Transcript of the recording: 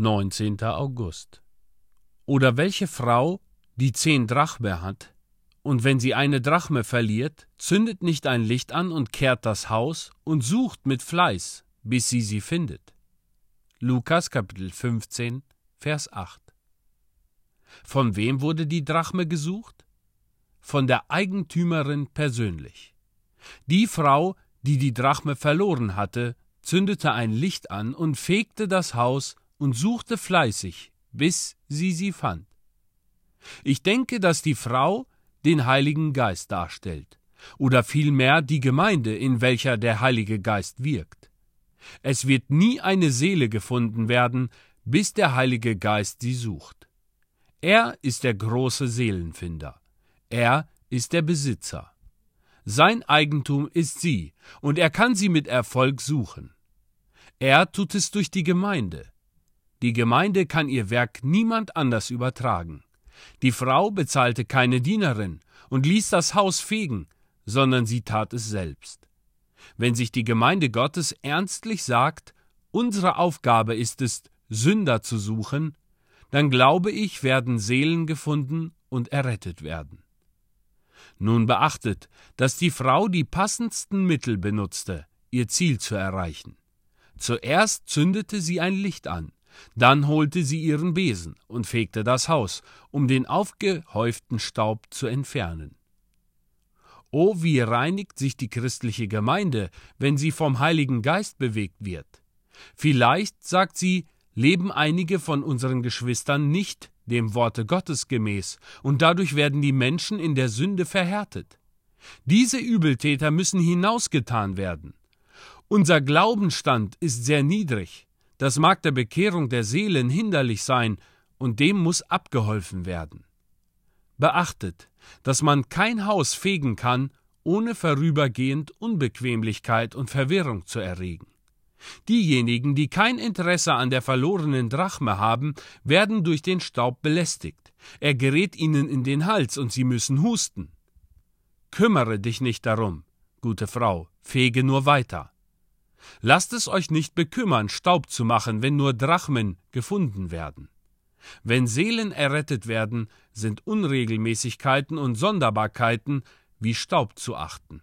19. August. Oder welche Frau, die zehn Drachme hat, und wenn sie eine Drachme verliert, zündet nicht ein Licht an und kehrt das Haus und sucht mit Fleiß, bis sie sie findet. Lukas Kapitel 15, Vers 8. Von wem wurde die Drachme gesucht? Von der Eigentümerin persönlich. Die Frau, die die Drachme verloren hatte, zündete ein Licht an und fegte das Haus und suchte fleißig, bis sie sie fand. Ich denke, dass die Frau den Heiligen Geist darstellt, oder vielmehr die Gemeinde, in welcher der Heilige Geist wirkt. Es wird nie eine Seele gefunden werden, bis der Heilige Geist sie sucht. Er ist der große Seelenfinder. Er ist der Besitzer. Sein Eigentum ist sie, und er kann sie mit Erfolg suchen. Er tut es durch die Gemeinde. Die Gemeinde kann ihr Werk niemand anders übertragen. Die Frau bezahlte keine Dienerin und ließ das Haus fegen, sondern sie tat es selbst. Wenn sich die Gemeinde Gottes ernstlich sagt, unsere Aufgabe ist es, Sünder zu suchen, dann glaube ich, werden Seelen gefunden und errettet werden. Nun beachtet, dass die Frau die passendsten Mittel benutzte, ihr Ziel zu erreichen. Zuerst zündete sie ein Licht an, dann holte sie ihren Besen und fegte das Haus, um den aufgehäuften Staub zu entfernen. O, oh, wie reinigt sich die christliche Gemeinde, wenn sie vom Heiligen Geist bewegt wird. Vielleicht, sagt sie, leben einige von unseren Geschwistern nicht dem Worte Gottes gemäß, und dadurch werden die Menschen in der Sünde verhärtet. Diese Übeltäter müssen hinausgetan werden. Unser Glaubenstand ist sehr niedrig. Das mag der Bekehrung der Seelen hinderlich sein, und dem muss abgeholfen werden. Beachtet, dass man kein Haus fegen kann, ohne vorübergehend Unbequemlichkeit und Verwirrung zu erregen. Diejenigen, die kein Interesse an der verlorenen Drachme haben, werden durch den Staub belästigt. Er gerät ihnen in den Hals und sie müssen husten. Kümmere dich nicht darum, gute Frau, fege nur weiter. Lasst es euch nicht bekümmern, Staub zu machen, wenn nur Drachmen gefunden werden. Wenn Seelen errettet werden, sind Unregelmäßigkeiten und Sonderbarkeiten wie Staub zu achten.